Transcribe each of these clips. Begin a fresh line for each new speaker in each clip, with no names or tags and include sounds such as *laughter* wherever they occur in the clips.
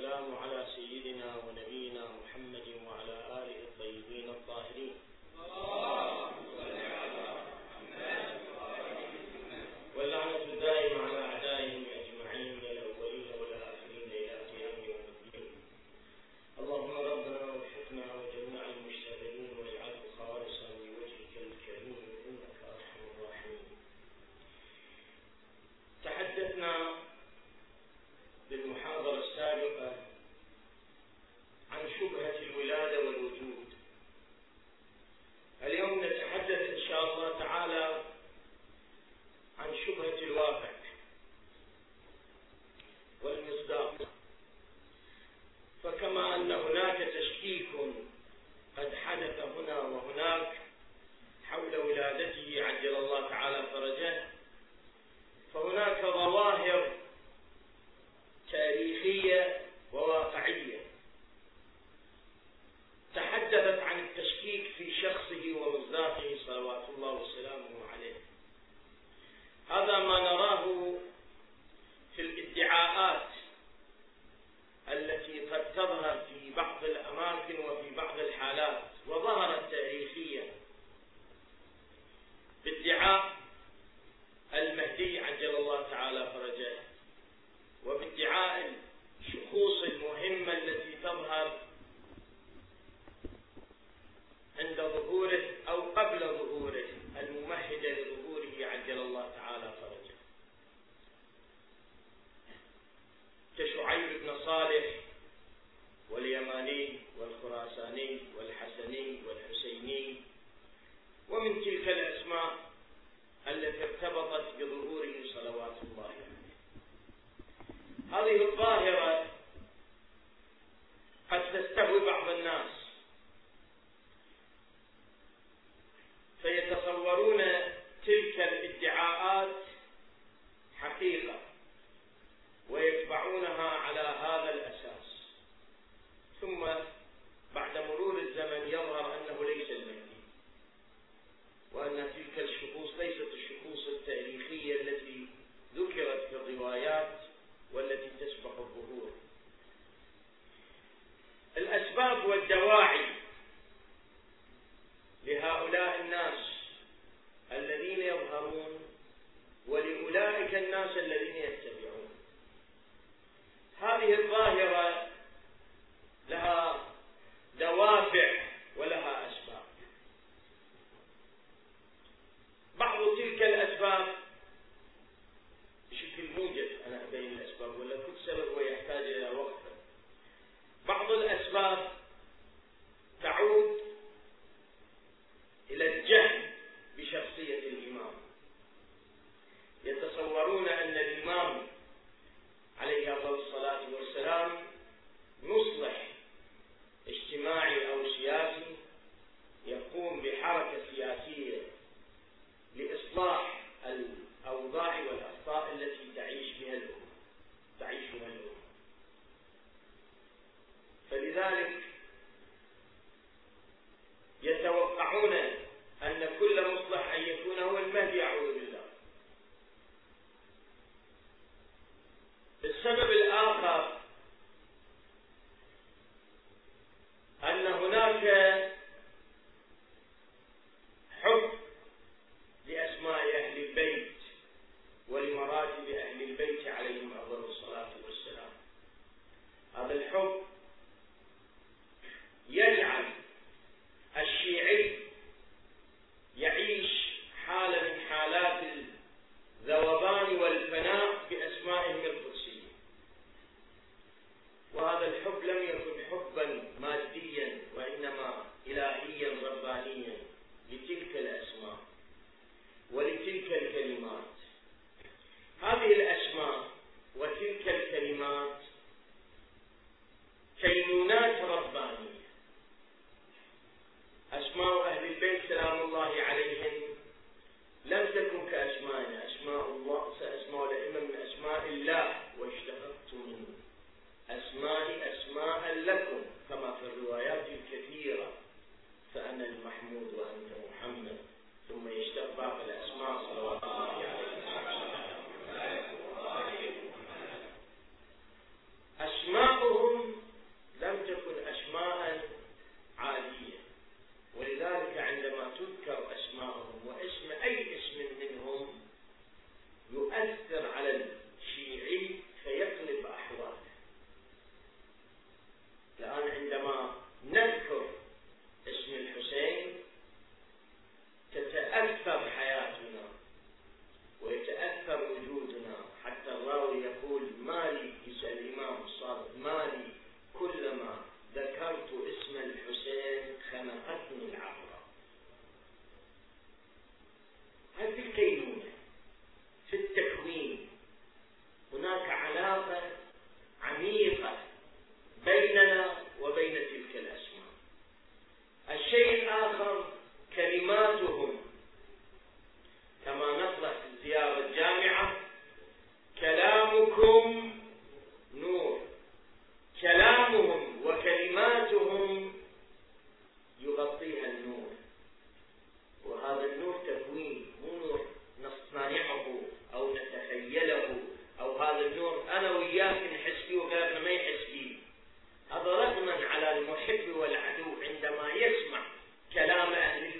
والسلام على سيدنا ونبينا تستهوي بعض الناس.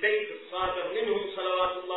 البيت الصادر منه صلوات الله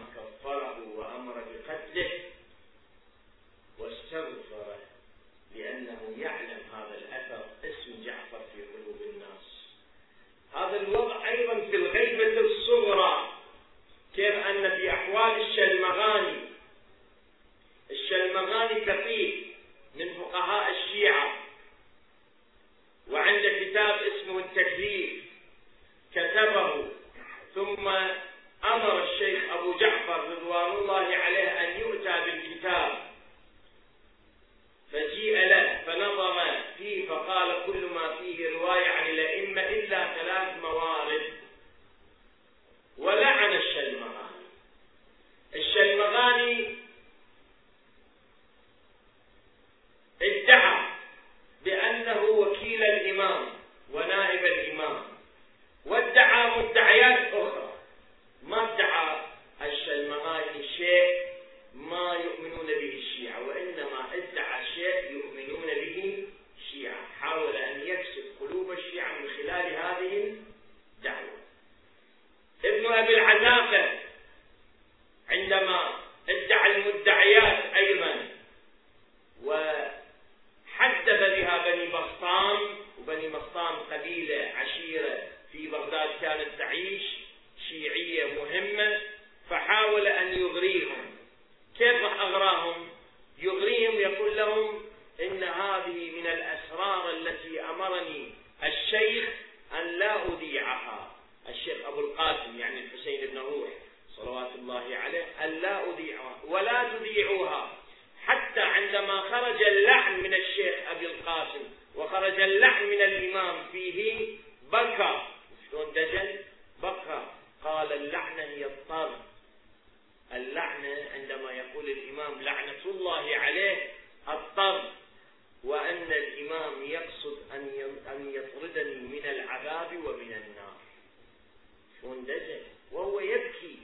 فالإمام العذاب ومن النار. دجل وهو يبكي.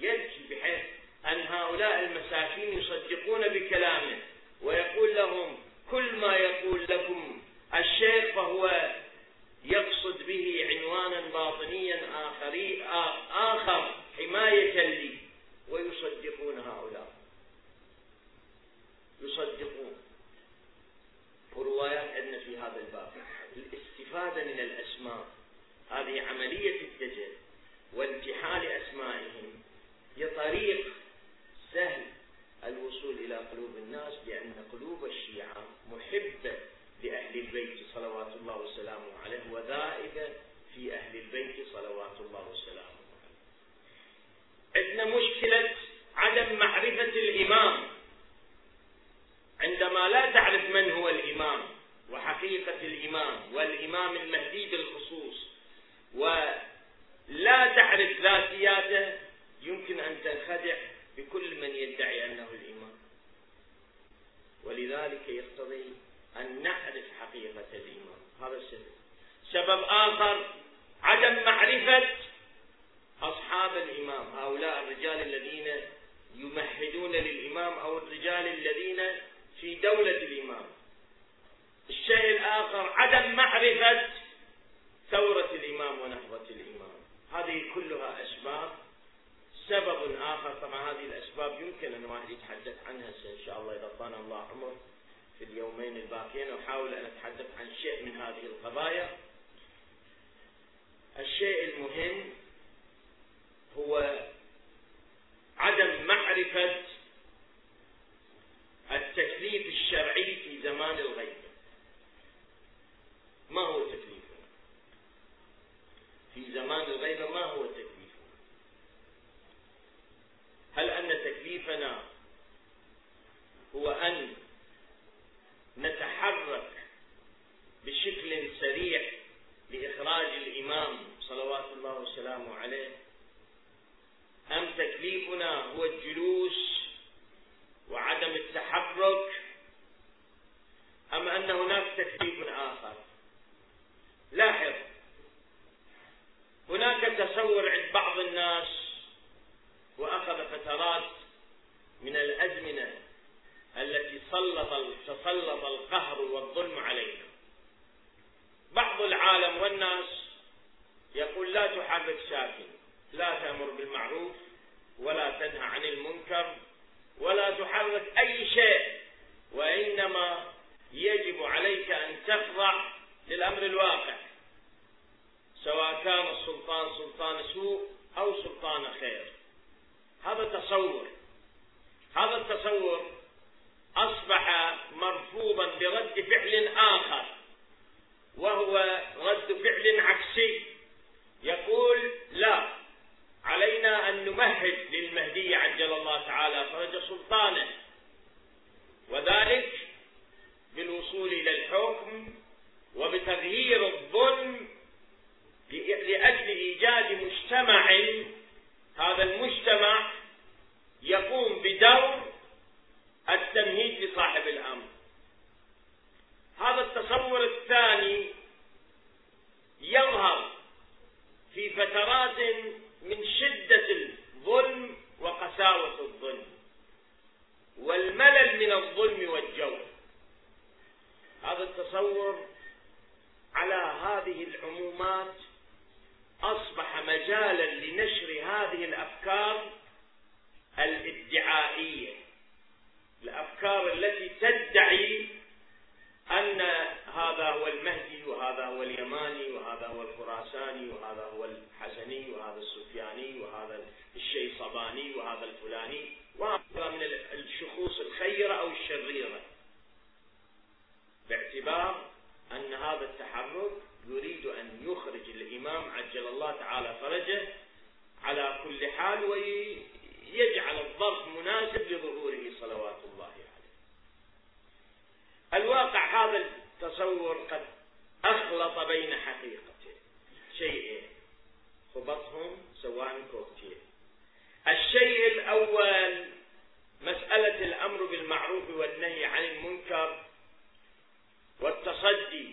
يبكي بحيث أن هؤلاء المساكين يصدقون بكلامه ويقول لهم كل ما يقول لكم الشيخ فهو يقصد به عنوانا باطنيا آخري آخر حماية لي. ويصدقون هؤلاء. يصدقون. وروايات عندنا في هذا الباب. الاستفادة من الأسماء. هذه عملية الدجل وانتحال أسمائهم هي طريق سهل الوصول إلى قلوب الناس لأن قلوب الشيعة محبة لأهل البيت صلوات الله وسلامه عليه وذائبة في أهل البيت صلوات الله وسلامه عليه. عندنا مشكلة عدم معرفة الإمام. عندما لا تعرف من هو الإمام وحقيقة الإمام والإمام المهدي بالخصوص. ولا تعرف ذاتياته يمكن أن تنخدع بكل من يدعي أنه الإمام. ولذلك يقتضي أن نعرف حقيقة الإمام. هذا السبب. سبب آخر عدم معرفة أصحاب الإمام. هؤلاء الرجال الذين يمهدون للإمام أو الرجال الذين في دولة الإمام. الشيء الآخر عدم معرفة ثورة الإمام ونهضة الإمام. هذه كلها أسباب. سبب آخر طبعا هذه الأسباب يمكن أن الواحد يتحدث عنها إن شاء الله إذا طال الله عمر في اليومين الباقيين وأحاول أن أتحدث عن شيء من هذه القضايا. الشيء المهم هو عدم معرفة التكليف الشرعي في زمان ما هو تكليفه؟ في زمان الغيبة ما هو تكليف هل أن تكليفنا هو أن نتحرك بشكل سريع لإخراج الإمام صلوات الله وسلامه عليه؟ أم تكليفنا هو الجلوس وعدم التحرك؟ أم أن هناك تكليف آخر؟ لاحظ. هناك تصور عند بعض الناس وأخذ فترات من الأزمنة التي سلط تسلط القهر والظلم علينا. بعض العالم والناس يقول لا تحرك ساكن لا تأمر بالمعروف ولا تنهى عن المنكر ولا تحرك أي شيء وإنما يجب عليك أن تخضع للأمر الواقع سواء كان السلطان سلطان سوء أو سلطان خير. هذا تصور هذا التصور أصبح مرفوضا برد فعل آخر وهو رد فعل عكسي. يقول لا علينا أن نمهد للمهدي عجل الله تعالى فرج سلطانه. وذلك بالوصول إلى الحكم وبتغيير الظلم لأجل إيجاد مجتمع. هذا المجتمع يقوم بدور التمهيد لصاحب الأمر. هذا التصور الثاني يظهر في فترات من شدة الظلم وقساوة الظلم والملل من الظلم والجور. هذا التصور على هذه العمومات أصبح مجالا لنشر هذه الأفكار الادعائية. الأفكار التي تدعي أن هذا هو المهدي وهذا هو اليماني وهذا هو الخراساني وهذا هو الحسني وهذا السفياني وهذا الشيصباني وهذا الفلاني وهذا من الشخوص الخيرة أو الشريرة. باعتبار أن هذا التحرك يريد أن يخرج الإمام عجل الله تعالى فرجه على كل حال ويجعل الظرف مناسب لظهوره صلوات الله عليه. الواقع هذا التصور قد أخلط بين حقيقتين. شيئين خبطهم سواء كوكتيل. الشيء الأول مسألة الأمر بالمعروف والنهي عن المنكر والتصدي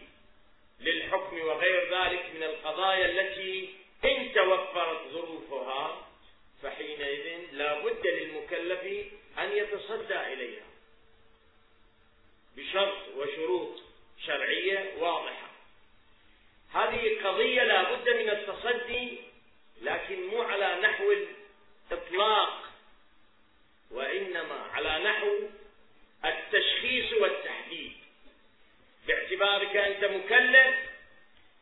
للحكم وغير ذلك من القضايا التي إن توفرت ظروفها فحينئذ لا بد للمكلف أن يتصدى إليها بشرط وشروط شرعية واضحة. هذه قضية لا بد من التصدي لكن مو على نحو الإطلاق وإنما على نحو التشخيص والتحديد. باعتبارك أنت مكلف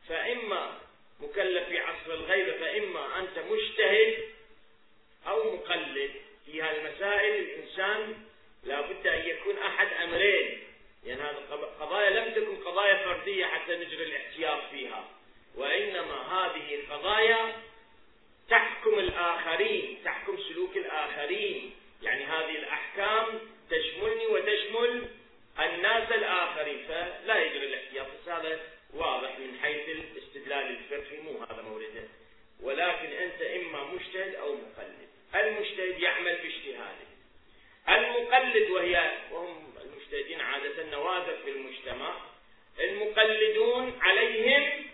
فإما مكلف في عصر الغيبة فإما أنت مجتهد أو مقلد. في هالمسائل الإنسان لا بد أن يكون أحد أمرين لأن يعني هذه قضايا لم تكن قضايا فردية حتى نجري الاحتياط فيها. وإنما هذه القضايا تحكم الآخرين تحكم سلوك الآخرين. يعني هذه الأحكام تشملني وتشمل الناس الآخرين فلا يجري الاحتياط. بس هذا واضح من حيث الاستدلال الفقهي مو هذا مورده. ولكن أنت إما مجتهد أو مقلد. المجتهد يعمل باجتهاده. المقلد وهي وهم المجتهدين عادة نوادر في المجتمع المقلدون عليهم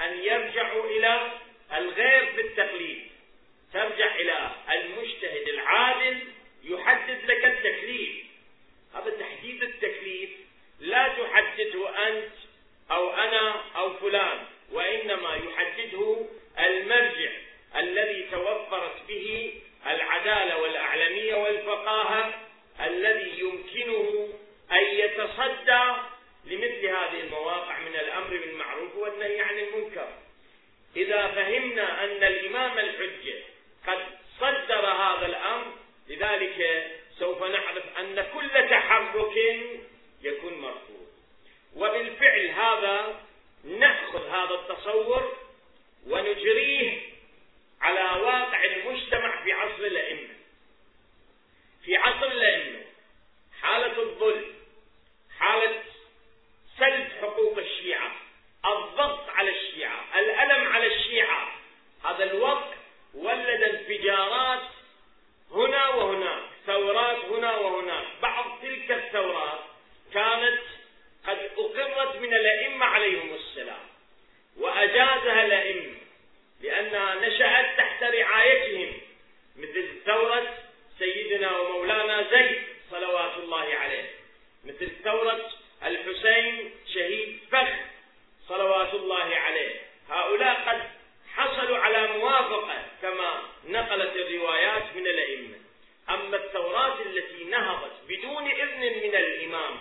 أن يرجعوا إلى الغير بالتقليد. ترجع إلى المجتهد العادل يحدد لك التكليف هذا تحديد التكليف لا تحدده أنت أو أنا أو فلان وإنما يحدده المرجع الذي توفرت به العدالة والأعلمية والفقاهة الذي يمكنه أن يتصدى لمثل هذه المواقع من الأمر بالمعروف والنهي عن المنكر. إذا فهمنا أن الإمام الحجة قد صدر هذا الأمر لذلك سوف نعرف أن كل تحرك يكون مرفوض. وبالفعل هذا نأخذ هذا التصور ونجريه على واقع المجتمع في عصر الأئمة. في عصر الأئمة حالة الظلم حالة سلب حقوق الشيعة الضغط على الشيعة الألم على الشيعة هذا الوقت ولد انفجارات هنا وهناك. ثورات هنا وهناك بعض تلك الثورات كانت قد أقرت من الأئمة عليهم السلام وأجازها الأئمة لأنها نشأت تحت رعايتهم مثل ثورة سيدنا ومولانا زيد صلوات الله عليه مثل ثورة الحسين شهيد فخر صلوات الله عليه. هؤلاء قد حصلوا على موافقة كما نقلت الروايات من الأئمة. أما التوراة التي نهضت بدون إذن من الإمام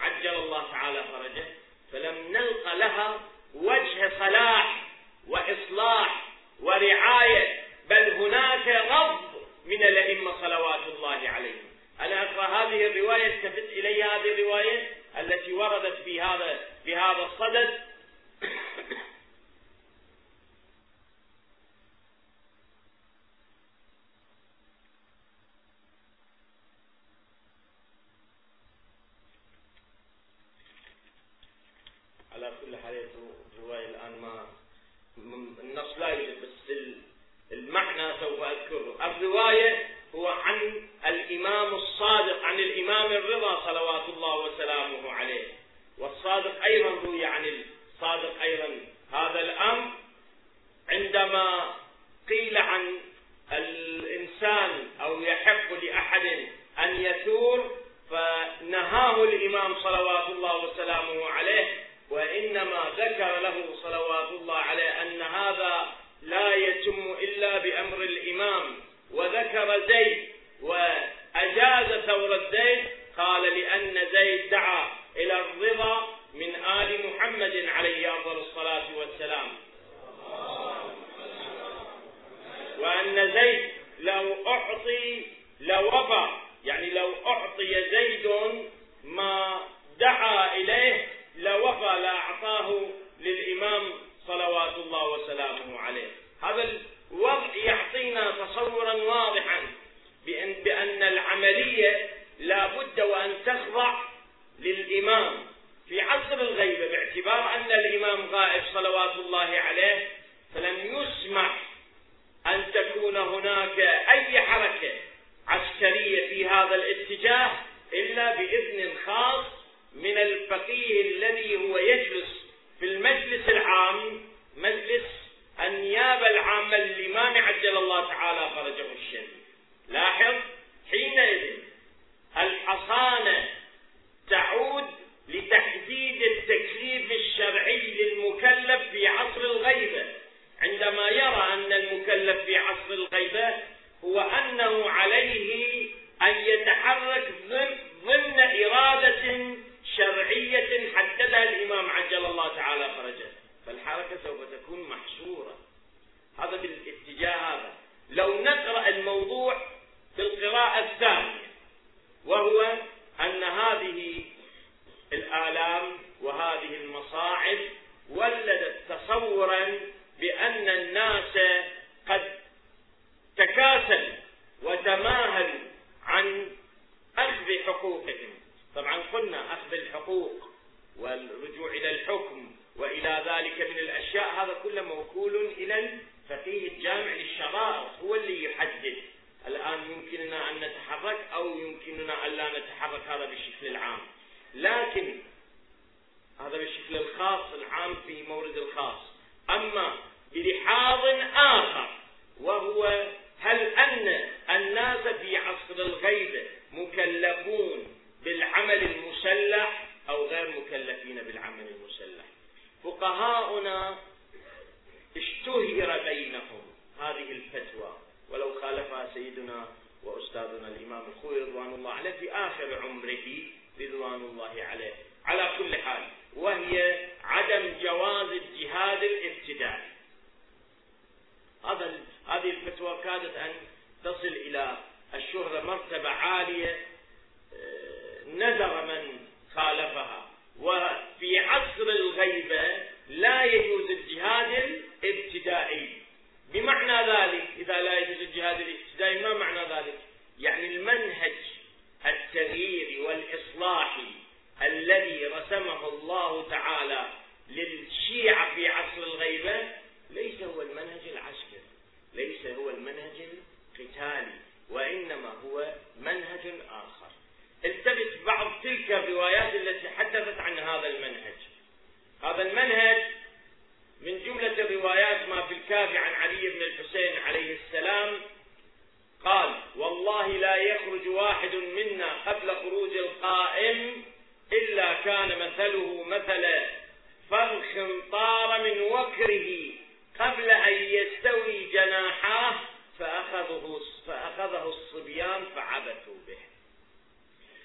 عجل الله تعالى فرجه فلم نلق لها وجه صلاح وإصلاح ورعاية بل هناك غض من الأئمة صلوات الله عليهم. أنا أقرأ هذه الرواية التفت إلي هذه الرواية التي وردت في هذا في هذا الصدد. الرواية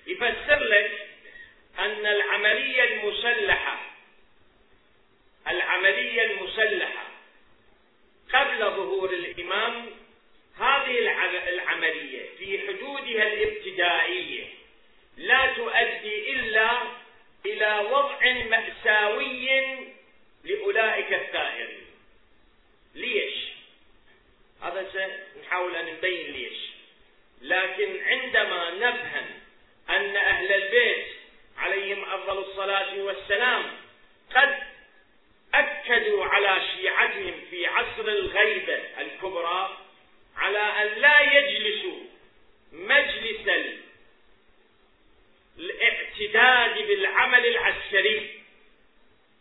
يفسر لك أن العملية المسلحة العملية المسلحة قبل ظهور الإمام هذه العملية في حدودها الابتدائية لا تؤدي إلا إلى وضع مأساوي لأولئك الثائرين ليش؟ هذا سنحاول أن نبين ليش لكن عندما نفهم أن أهل البيت عليهم أفضل الصلاة والسلام قد أكدوا على شيعتهم في عصر الغيبة الكبرى على أن لا يجلسوا مجلس الاعتداد بالعمل العسكري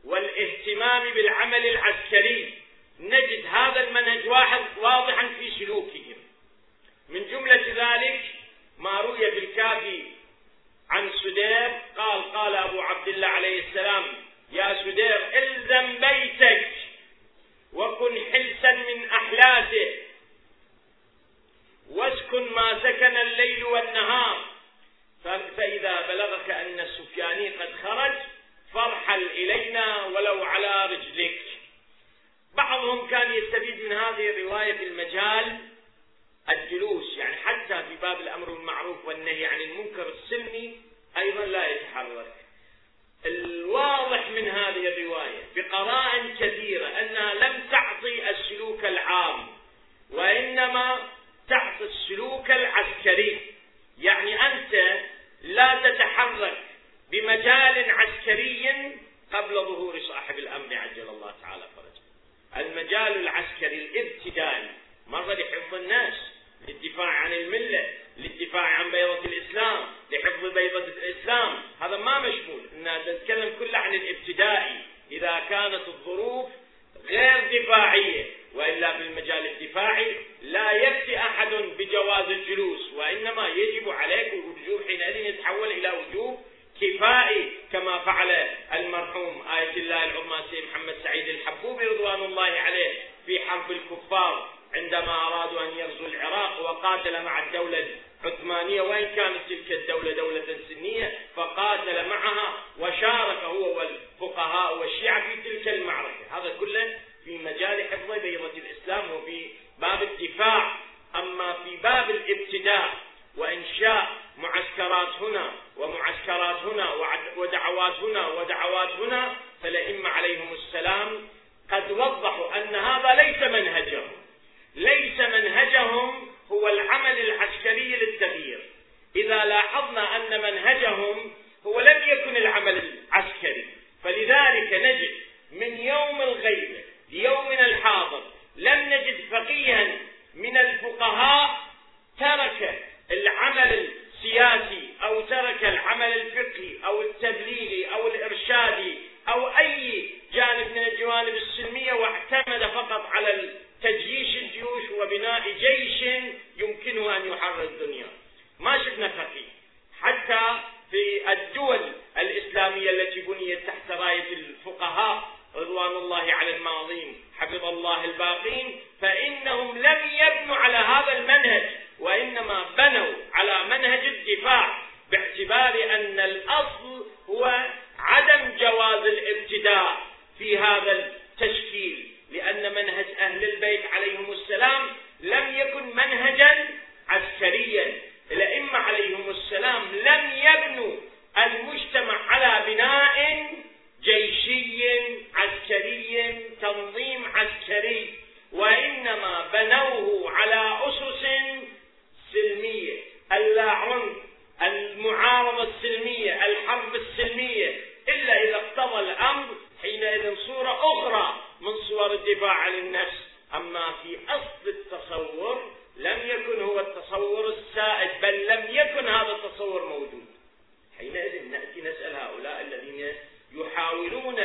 والاهتمام بالعمل العسكري. نجد هذا المنهج واحد واضحا في سلوكهم. من جملة ذلك ما روي في الكافي عن سدير قال قال أبو عبد الله عليه السلام يا سدير إلزم بيتك وكن حلسا من أحلاسه واسكن ما سكن الليل والنهار. فإذا بلغك أن السفياني قد خرج فارحل إلينا ولو على رجلك. بعضهم كان يستفيد من هذه الرواية في المجال الجلوس يعني حتى في باب الأمر بالمعروف والنهي عن المنكر السلمي أيضا لا يتحرك الواضح من هذه الرواية بقرائن كثيرة أنها لم تعطي السلوك العام وإنما تعطي السلوك العسكري. يعني أنت لا تتحرك بمجال عسكري قبل ظهور صاحب الأمر عجل الله تعالى فرجه. المجال العسكري الابتدائي مرة لحفظ الناس. للدفاع عن الملة للدفاع عن بيضة الإسلام لحفظ بيضة الإسلام. هذا ما مشمول. نتكلم كله عن الابتدائي. إذا كانت الظروف غير دفاعية وإلا في المجال الدفاعي لا يفتي أحد بجواز الجلوس وإنما يجب عليك الوجوب حينئذ يتحول إلى وجوب كفائي كما فعل المرحوم آية الله العظمى سيد محمد سعيد الحبوبي رضوان الله عليه في حرب الكفار. عندما أرادوا أن يغزوا العراق وقاتل مع الدولة العثمانية وإن كانت تلك الدولة دولة سنية فقاتل معها وشارك هو والفقهاء والشيعة في تلك المعركة. هذا كله في مجال حفظ بيضة الإسلام وفي باب الدفاع. أما في باب الابتداء وإنشاء معسكرات هنا ومعسكرات هنا ودعوات هنا ودعوات هنا فالأئمة عليهم السلام قد وضحوا أن هذا ليس منهجهم. ليس منهجهم هو العمل العسكري للتغيير. إذا لاحظنا أن منهجهم هو لم يكن العمل العسكري. فلذلك نجد من يوم الغيبة ليومنا الحاضر لم نجد فقيها من الفقهاء ترك العمل السياسي أو ترك العمل الفقهي أو التبليغي أو الإرشادي أو أي جانب من الجوانب السلمية واعتمد فقط على تجييش الجيوش وبناء جيش يمكنه أن يحرر الدنيا. ما شفنا فقيه حتى في الدول الإسلامية التي بنيت تحت راية الفقهاء رضوان الله على الماضين حفظ الله الباقين فإنهم لم يبنوا على هذا المنهج وإنما بنوا على منهج الدفاع باعتبار أن الأصل هو عدم جواز الابتداء في هذا التشكيل لأن منهج أهل البيت عليهم السلام لم يكن منهجا عسكريا. الأئمة عليهم السلام لم يبنوا المجتمع على بناء جيشي عسكري تنظيم عسكري وإنما بنوه على أسس السلمية اللاعنف المعارضة السلمية الحرب السلمية. إلا إذا اقتضى الأمر حينئذ صورة أخرى من صور الدفاع عن النفس. أما في أصل التصور لم يكن هو التصور السائد بل لم يكن هذا التصور موجود. حينئذ نأتي نسأل هؤلاء الذين يحاولون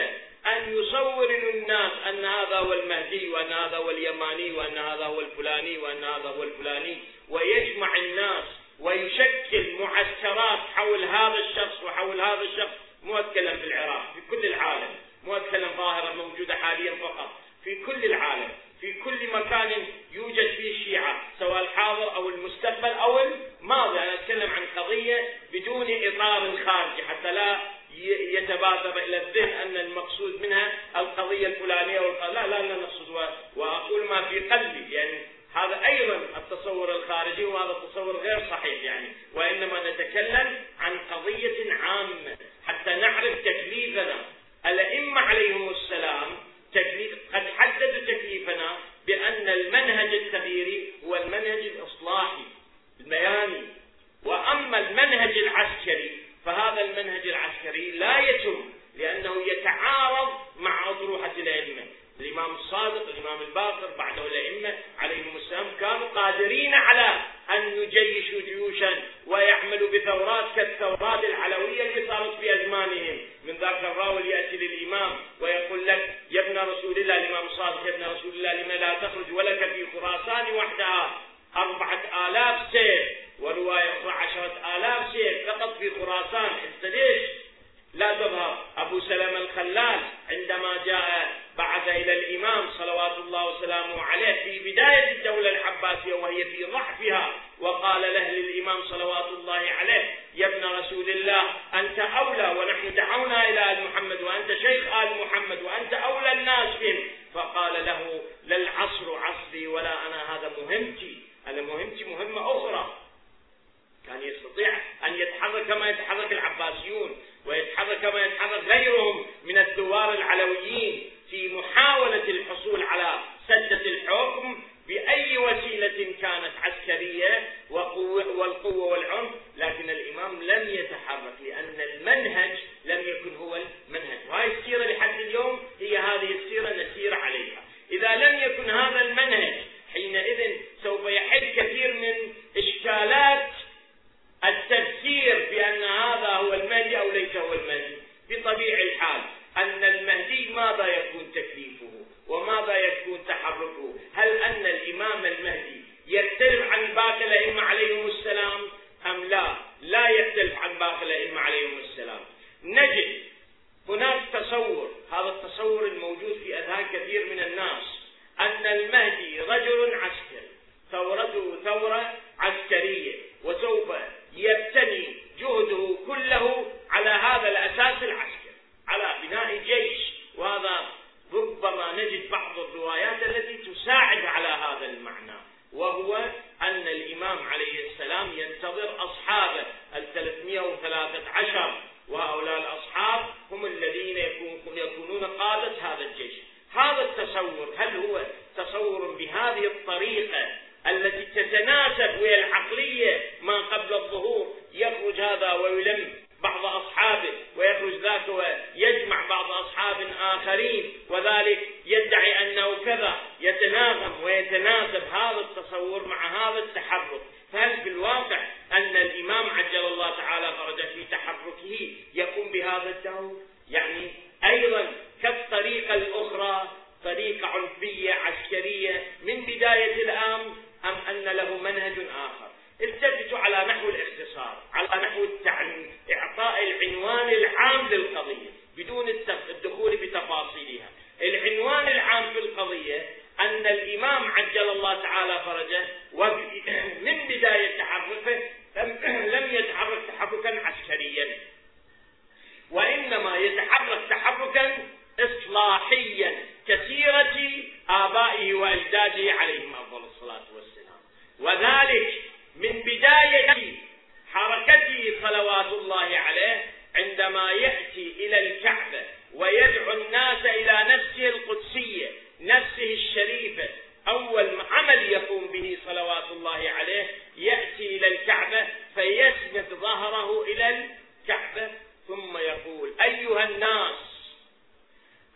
أن يصوروا للناس أن هذا هو المهدي وأن هذا هو اليماني وأن هذا هو الفلاني وأن هذا هو الفلاني. مهمتي. أنا مهمتي مهمة أخرى. كان يستطيع أن يتحرك كما يتحرك العباسيون ويتحرك كما يتحرك غيرهم من الثوار العلويين في محاولة الحصول على سدة الحكم بأي وسيلة كانت عسكرية والقوة والعنف. لكن الإمام لم يتحرك لأن المنهج لم يكن هو المنهج. وهذه السيرة لحد اليوم هي هذه السيرة نسير عليها. إذا لم يكن هذا المنهج حينئذ سوف يحل كثير من إشكالات التفسير بأن هذا هو المهدي أو ليس هو المهدي. بطبيعي الحال أن المهدي ماذا يكون تكليفه وماذا يكون تحركه؟ هل أن الإمام المهدي يختلف عن باقي الأئمة عليهم السلام أم لا؟ لا يختلف عن باقي الأئمة عليهم السلام. نجد هناك تصور هذا التصور الموجود في أذهان كثير من الناس. أن المهدي رجل عسكري ثورته ثورة عسكرية وسوف يبتني جهده كله على هذا الأساس العسكري على بناء جيش. وهذا ربما نجد بعض الروايات التي تساعد على هذا المعنى وهو أن الإمام عليه السلام ينتظر أصحابه ال 313 وهؤلاء الأصحاب هم الذين يكونون قادة هذا الجيش. هذا التصور هل هو تصور بهذه الطريقة التي تتناسب ويا العقلية ما قبل الظهور؟ يخرج هذا ويلم بعض أصحابه ويخرج ذاك ويجمع بعض أصحاب آخرين وذلك يدعي أنه كذا يتناغم ويتناسب هذا التصور مع هذا التحرك. فهل في الواقع أن الإمام عجل الله تعالى فرج في تحركه يقوم بهذا الدور؟ يعني أيضا كالطريقة الأخرى طريقة عنفية عسكرية من بداية الأمر أم أن له منهج آخر. التفتوا على نحو الاختصار على نحو التعليم إعطاء العنوان العام للقضية بدون الدخول بتفاصيلها. العنوان العام في القضية أن الإمام عجل الله تعالى فرجه *clears throat* من بداية تحركه *clears throat* لم يتحرك تحركا عسكريا. وإنما يتحرك تحركا إصلاحيا كسيرة آبائه وأجداده عليهم أفضل الصلاة والسلام. وذلك من بداية حركته صلوات الله عليه عندما يأتي إلى الكعبة ويدعو الناس إلى نفسه القدسية نفسه الشريفة. أول عمل يقوم به صلوات الله عليه يأتي إلى الكعبة فيسند ظهره إلى الكعبة. ثم يقول أيها الناس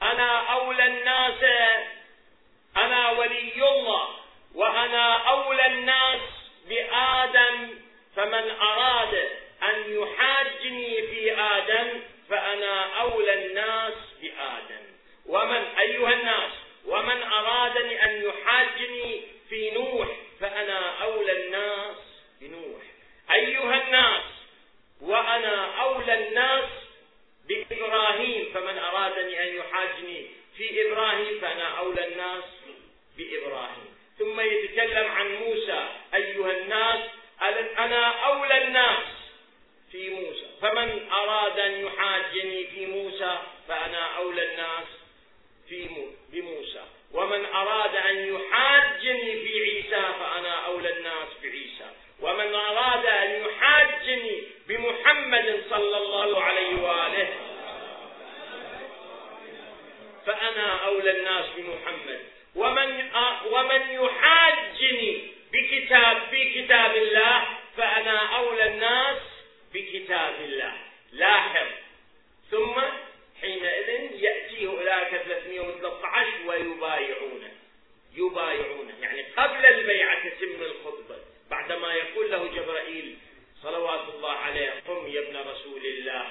أنا أولى الناس أنا ولي الله وأنا أولى الناس بآدم فمن أراد أن يحاجني في آدم فأنا أولى الناس بآدم. ومن أيها الناس ومن أرادني أن يحاجني في نوح فأنا أولى الناس بنوح. أيها الناس وأنا أولى الناس بإبراهيم فمن أرادني أن يحاجني في إبراهيم فأنا أولى الناس بإبراهيم. ثم يتكلم عن موسى أيها الناس أنا أولى الناس في موسى. فمن أراد أن يحاجني في موسى فأنا أولى الناس في بموسى. ومن أراد أن يحاجني في عيسى فأنا أولى الناس بعيسى. ومن أراد أن يحاجني بمحمد صلى الله عليه وآله. فأنا أولى الناس بمحمد. ومن ومن يحاجني بكتاب في كتاب الله فأنا أولى الناس بكتاب الله. لاحظ. ثم حينئذ ياتيه أولئك 313 ويبايعونه. يبايعونه. يعني قبل البيعة تتم الخطبة. بعدما يقول له جبرائيل يا ابن رسول الله.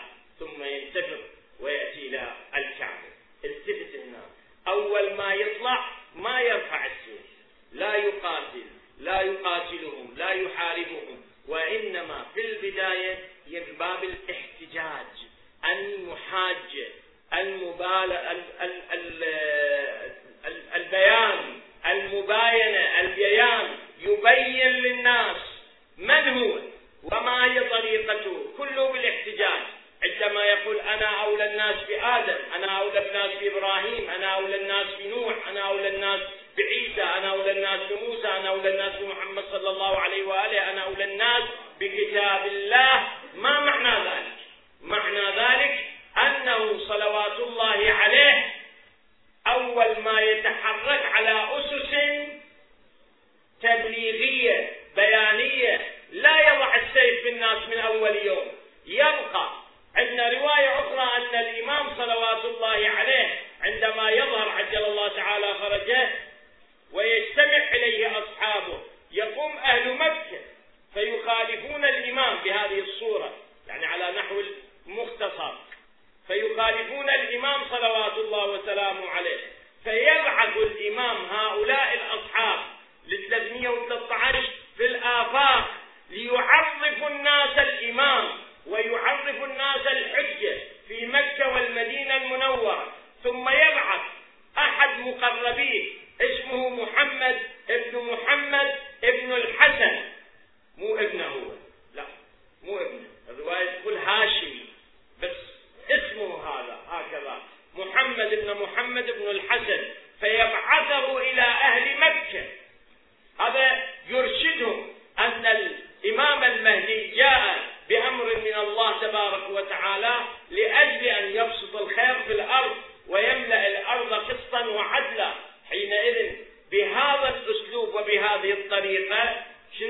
وبهذه الطريقة شو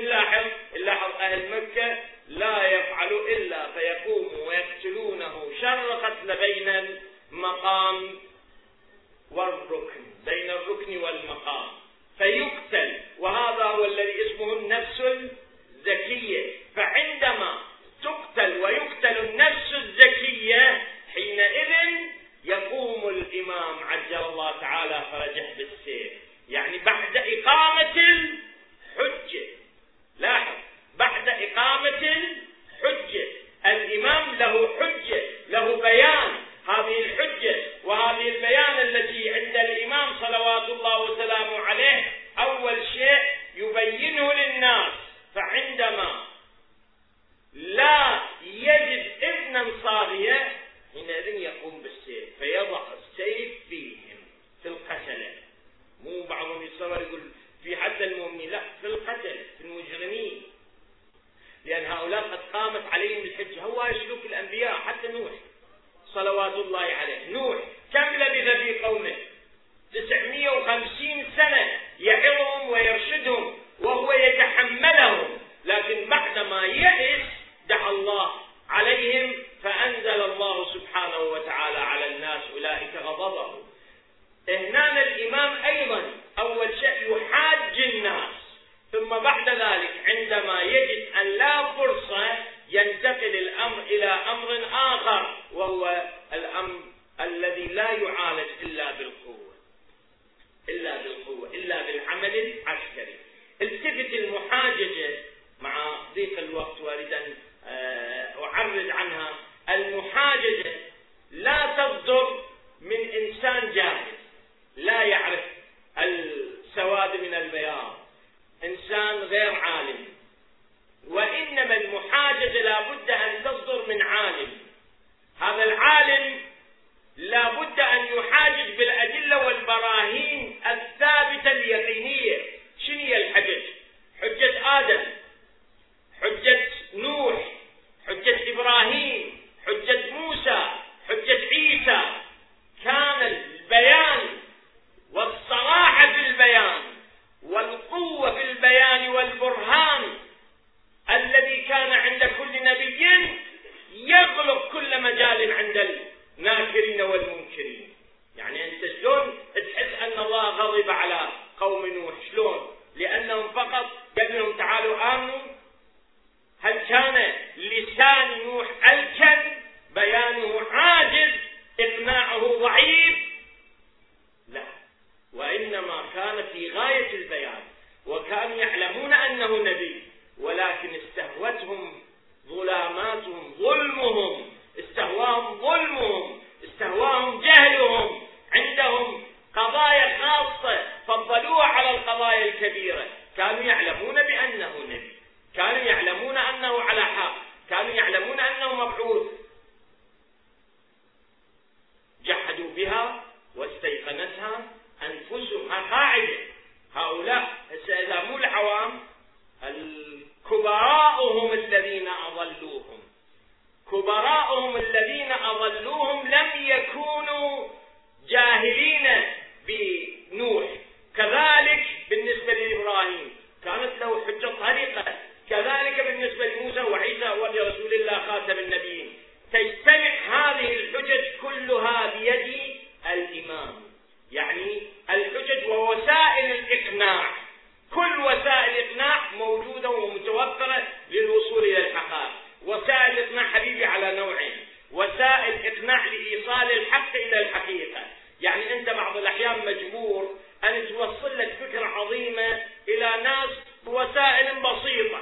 إلى ناس بوسائل بسيطة.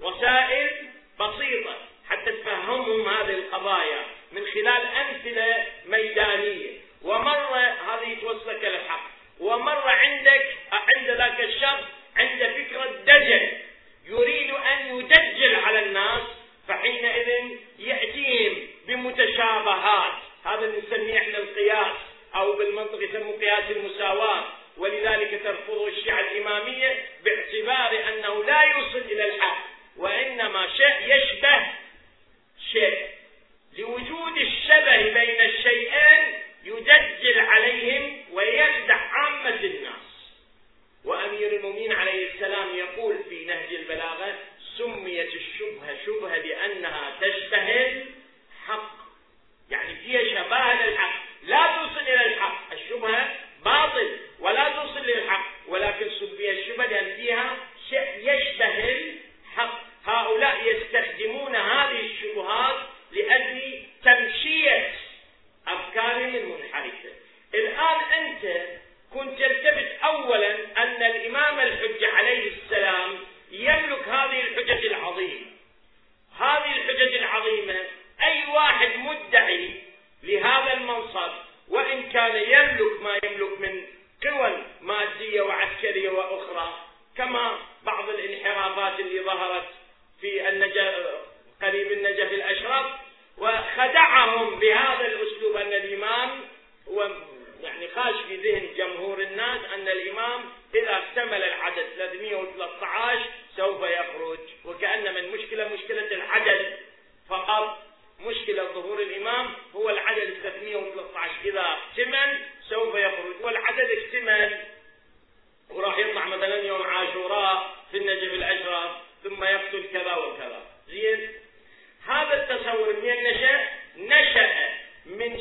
وسائل بسيطة. حتى تفهمهم هذه القضايا من خلال أمثلة ميدانية. ومرة هذه توصلك للحق ومرة عندك عند ذاك الشخص عنده فكرة دجل. يريد أن يدجل على الناس فحينئذ يأتيهم بمتشابهات. هذا نسميه إحنا القياس أو بالمنطق يسموه قياس المساواة. ولذلك ترفضه الشيعة الإمامية باعتبار أنه لا يوصل إلى الحق وإنما شيء يشبه شيء. لوجود الشبه بين الشيئين يدجل عليهم ويخدع عامة الناس. وأمير المؤمنين عليه السلام يقول في نهج البلاغة سميت الشبهة شبهة لأنها تشبه الحق. يعني فيها شباهة للحق لا توصل إلى الحق. الشبهة باطل. ولا توصل للحق ولكن سميت الشبهة لأن فيها شيء يشبه الحق هؤلاء يستخدمون هذه الشبهات لأجل تمشية أفكارهم المنحرفة الآن أنت كنت تلتفت أولا أن الإمام الحجة عليه السلام يملك هذه الحجج العظيمة. هذه الحجج العظيمة أي واحد مدعي لهذا المنصب وإن كان يملك ما يملك من قوى مادية وعسكرية وأخرى كما بعض الانحرافات اللي ظهرت في النجف قريب النجف الأشرف وخدعهم بهذا الأسلوب أن الإمام يعني خاش في ذهن جمهور الناس أن الإمام إذا اكتمل العدد 313 سوف يخرج وكأن من مشكلة مشكلة العدد فقط. مشكلة ظهور الإمام هو العدد 313 إذا اكتمل سوف يخرج والعدد اكتمل وراح يطلع مثلا يوم عاشوراء في النجف الأشرف ثم يقتل كذا وكذا. زين. هذا التصور من نشأ نشأ من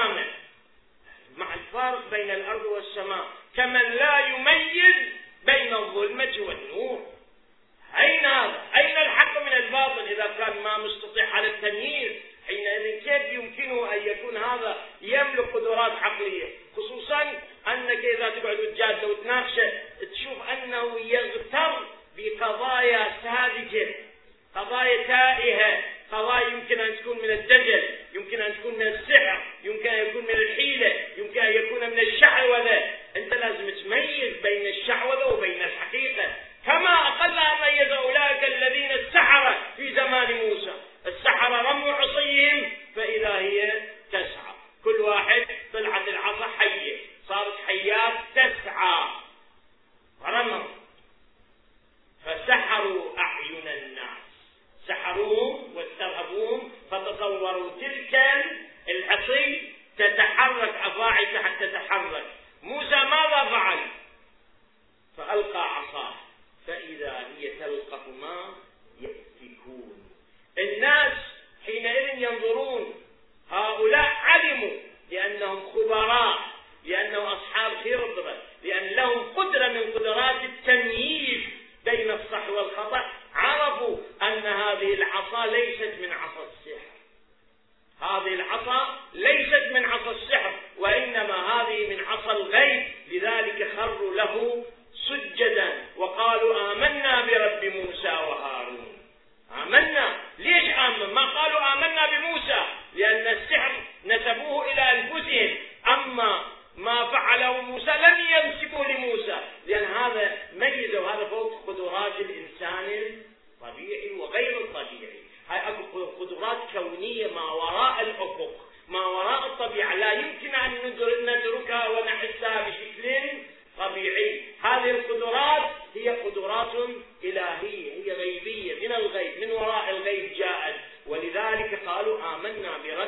الإمامة مع الفارق بين الأرض والسماء كمن لا يميز بين الظلمة والنور. أين هذا؟ أين الحق من الباطل؟ إذا كان ما مستطيع على التمييز حينئذ كيف يمكنه أن يكون هذا يملك قدرات عقلية؟ خصوصا أنك إذا تقعد وتجادل وتناقشه تشوف أنه يغتر بقضايا ساذجة قضايا تائهة. قضايا يمكن أن تكون من الدجل يمكن أن تكون من السحر يمكن أن يكون من الحيلة يمكن أن يكون من الشعوذة. أنت لازم تميز بين الشعوذة وبين الحقيقة. كما أقل ميز أولئك الذين السحرة في زمان موسى. السحرة رموا عصيهم فإذا هي تسعى. كل واحد طلعت العصا حية. صارت حيات تسعى. ورموا فسحروا أعين الناس. سحروهم واسترهبوهم فتصوروا تلك العصي تتحرك أفاعي حتى تتحرك. موسى ماذا فعل فألقى عصاه. فإذا هي تلقف ما يأفكون. الناس حينئذ ينظرون هؤلاء علموا لأنهم خبراء لأنهم أصحاب خبرة لأن لهم قدرة من قدرات التمييز بين الصح والخطأ. عرفوا أن هذه العصا ليست من عصا السحر. هذه العصا ليست من عصا السحر وإنما هذه من عصا الغيب. لذلك خروا له سجدا وقالوا آمنا برب موسى وهارون. آمنا. ليش آمن ما قالوا آمنا بموسى؟ لأن السحر نسبوه إلى أنفسهم. أما ما فعله موسى لم يمسكوا لموسى. لأن هذا ميز وهذا فوق قدرات الإنسان الطبيعي وغير الطبيعي هاي قدرات كونية ما وراء الأفق ما وراء الطبيعة. لا يمكن أن ندركها ونحسها بشكل طبيعي. هذه القدرات هي قدرات إلهية هي غيبية. من الغيب من وراء الغيب جاءت. ولذلك قالوا آمنا برب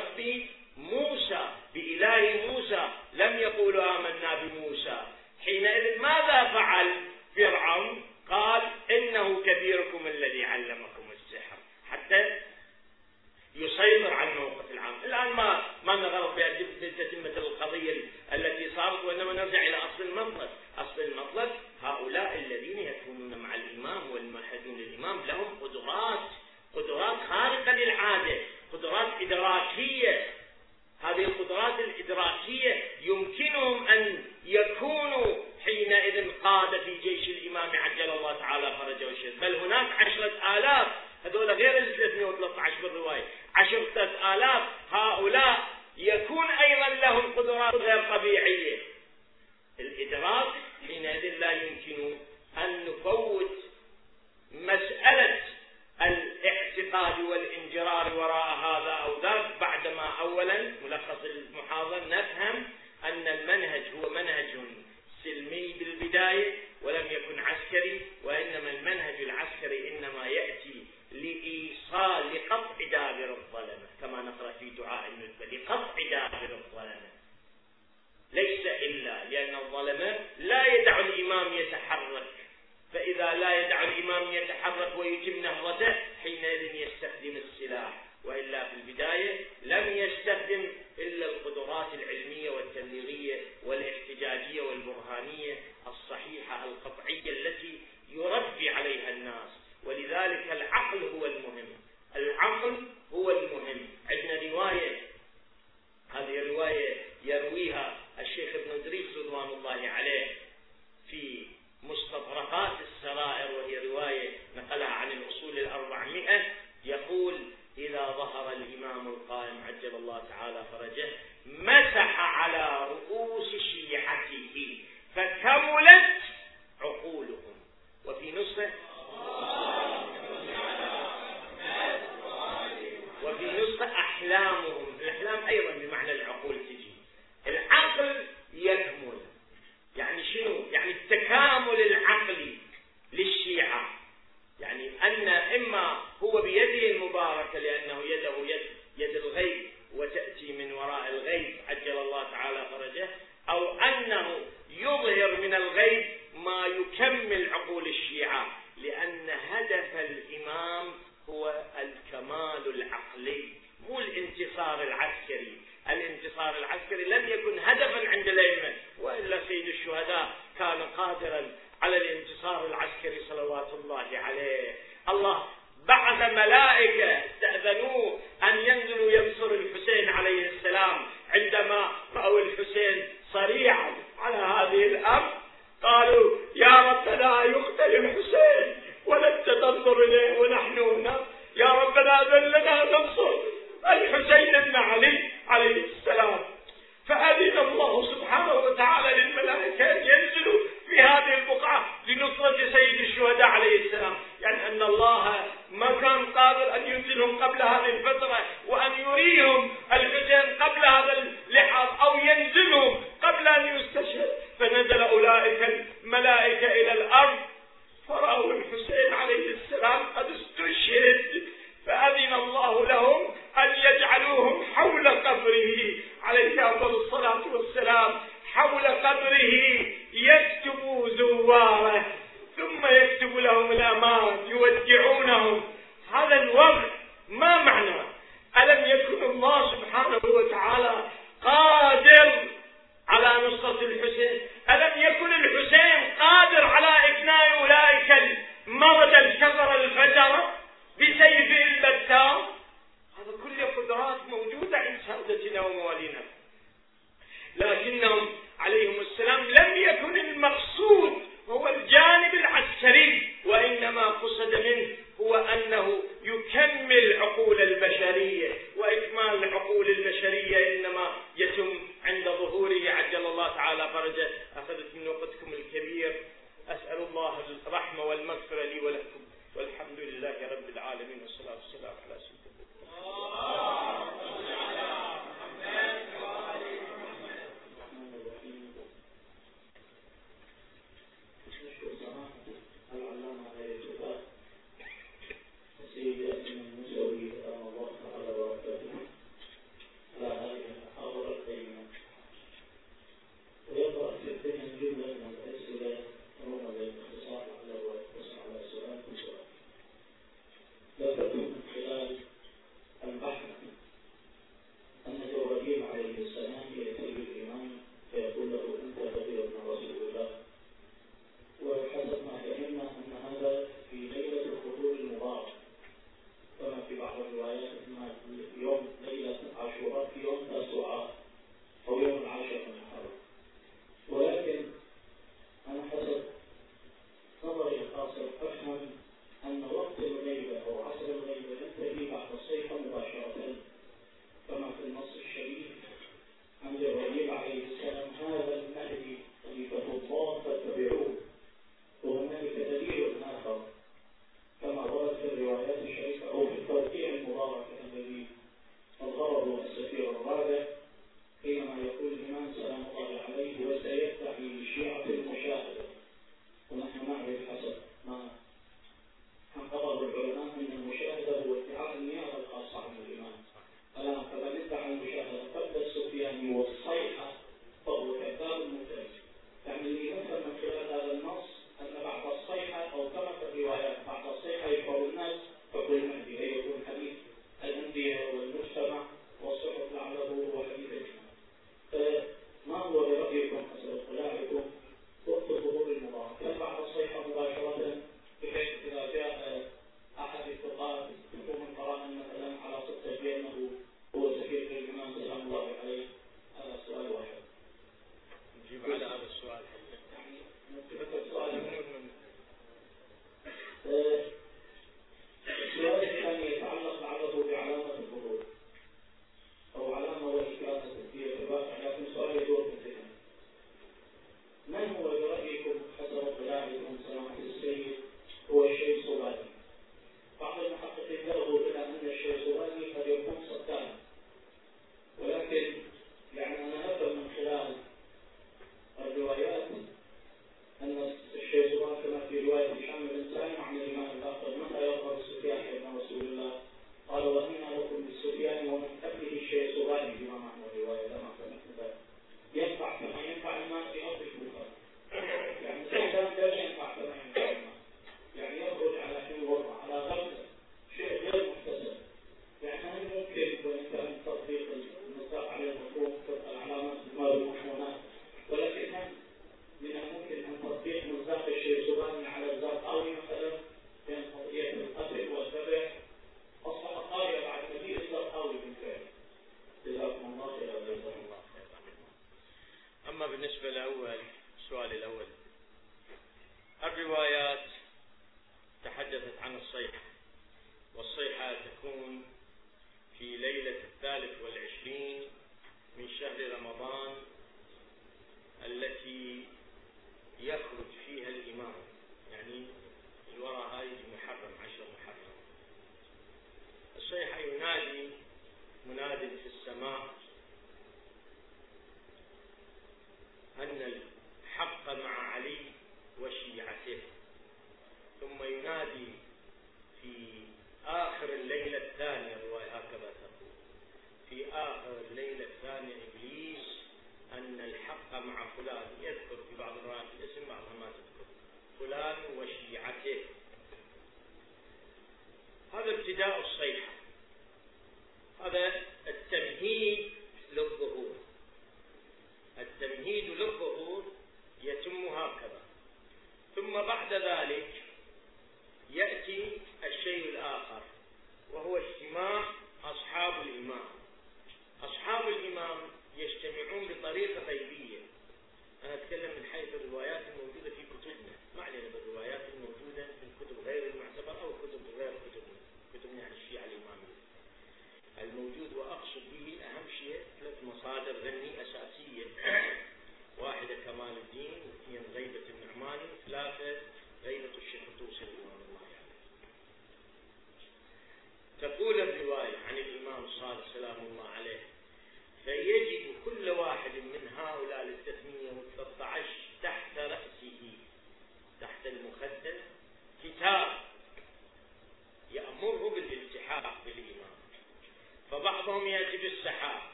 cuidado.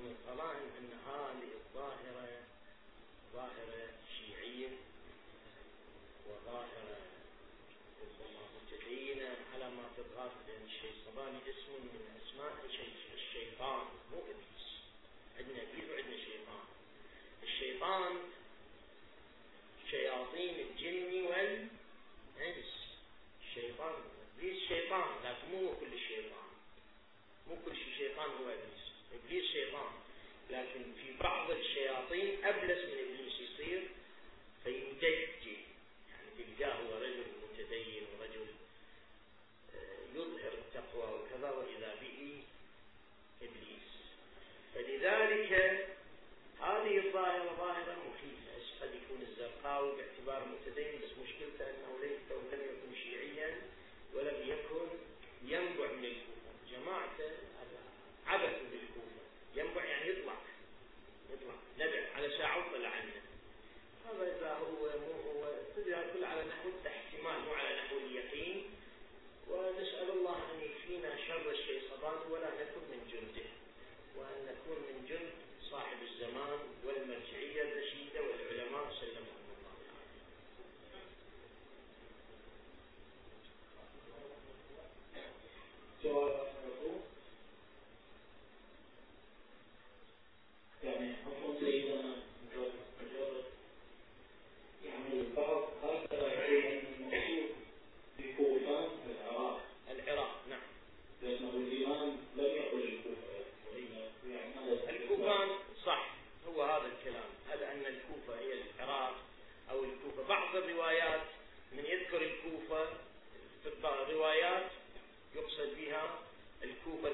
من القرائن أن هذه الظاهرة ظاهرة شيعية وظاهرة ربما متدينة على ما تظهر بأن الشيطان اسم من أسماء الشيطان مو إبليس. عندنا إبليس وعندنا شيطان. الشيطان شياطين الجن والإنس. الشيطان إبليس شيطان لكن مو كل شيطان. مو كل شيطان هو إبليس. إبليس شيطان. لكن في بعض الشياطين أبلس من إبليس يصير فيدجي يعني تلقاه هو رجل متدين ورجل آه، يظهر التقوى وكذا وإذا به إبليس. فلذلك هذه الظاهرة ظاهرة مخيفة. قد يكون الزرقاوي باعتباره متدين؟ بس مشكلته أنه ليس لم يكن شيعيا ولم يكن ينبع من الكفر. جماعته عبث بالكوفة ينبع يعني يطلع. يطلع. نبع. على شاعر طلع عنه. هذا إذا هو هو استدلال على نحو الاحتمال مو على نحو اليقين. ونسأل الله أن يكفينا شر الشيطان ولا نكون من جنده. وأن نكون من جند صاحب الزمان والمرجعية الرشيدة والعلماء سلمهم الله عليه. بعض الروايات من يذكر الكوفة روايات يقصد بها الكوفة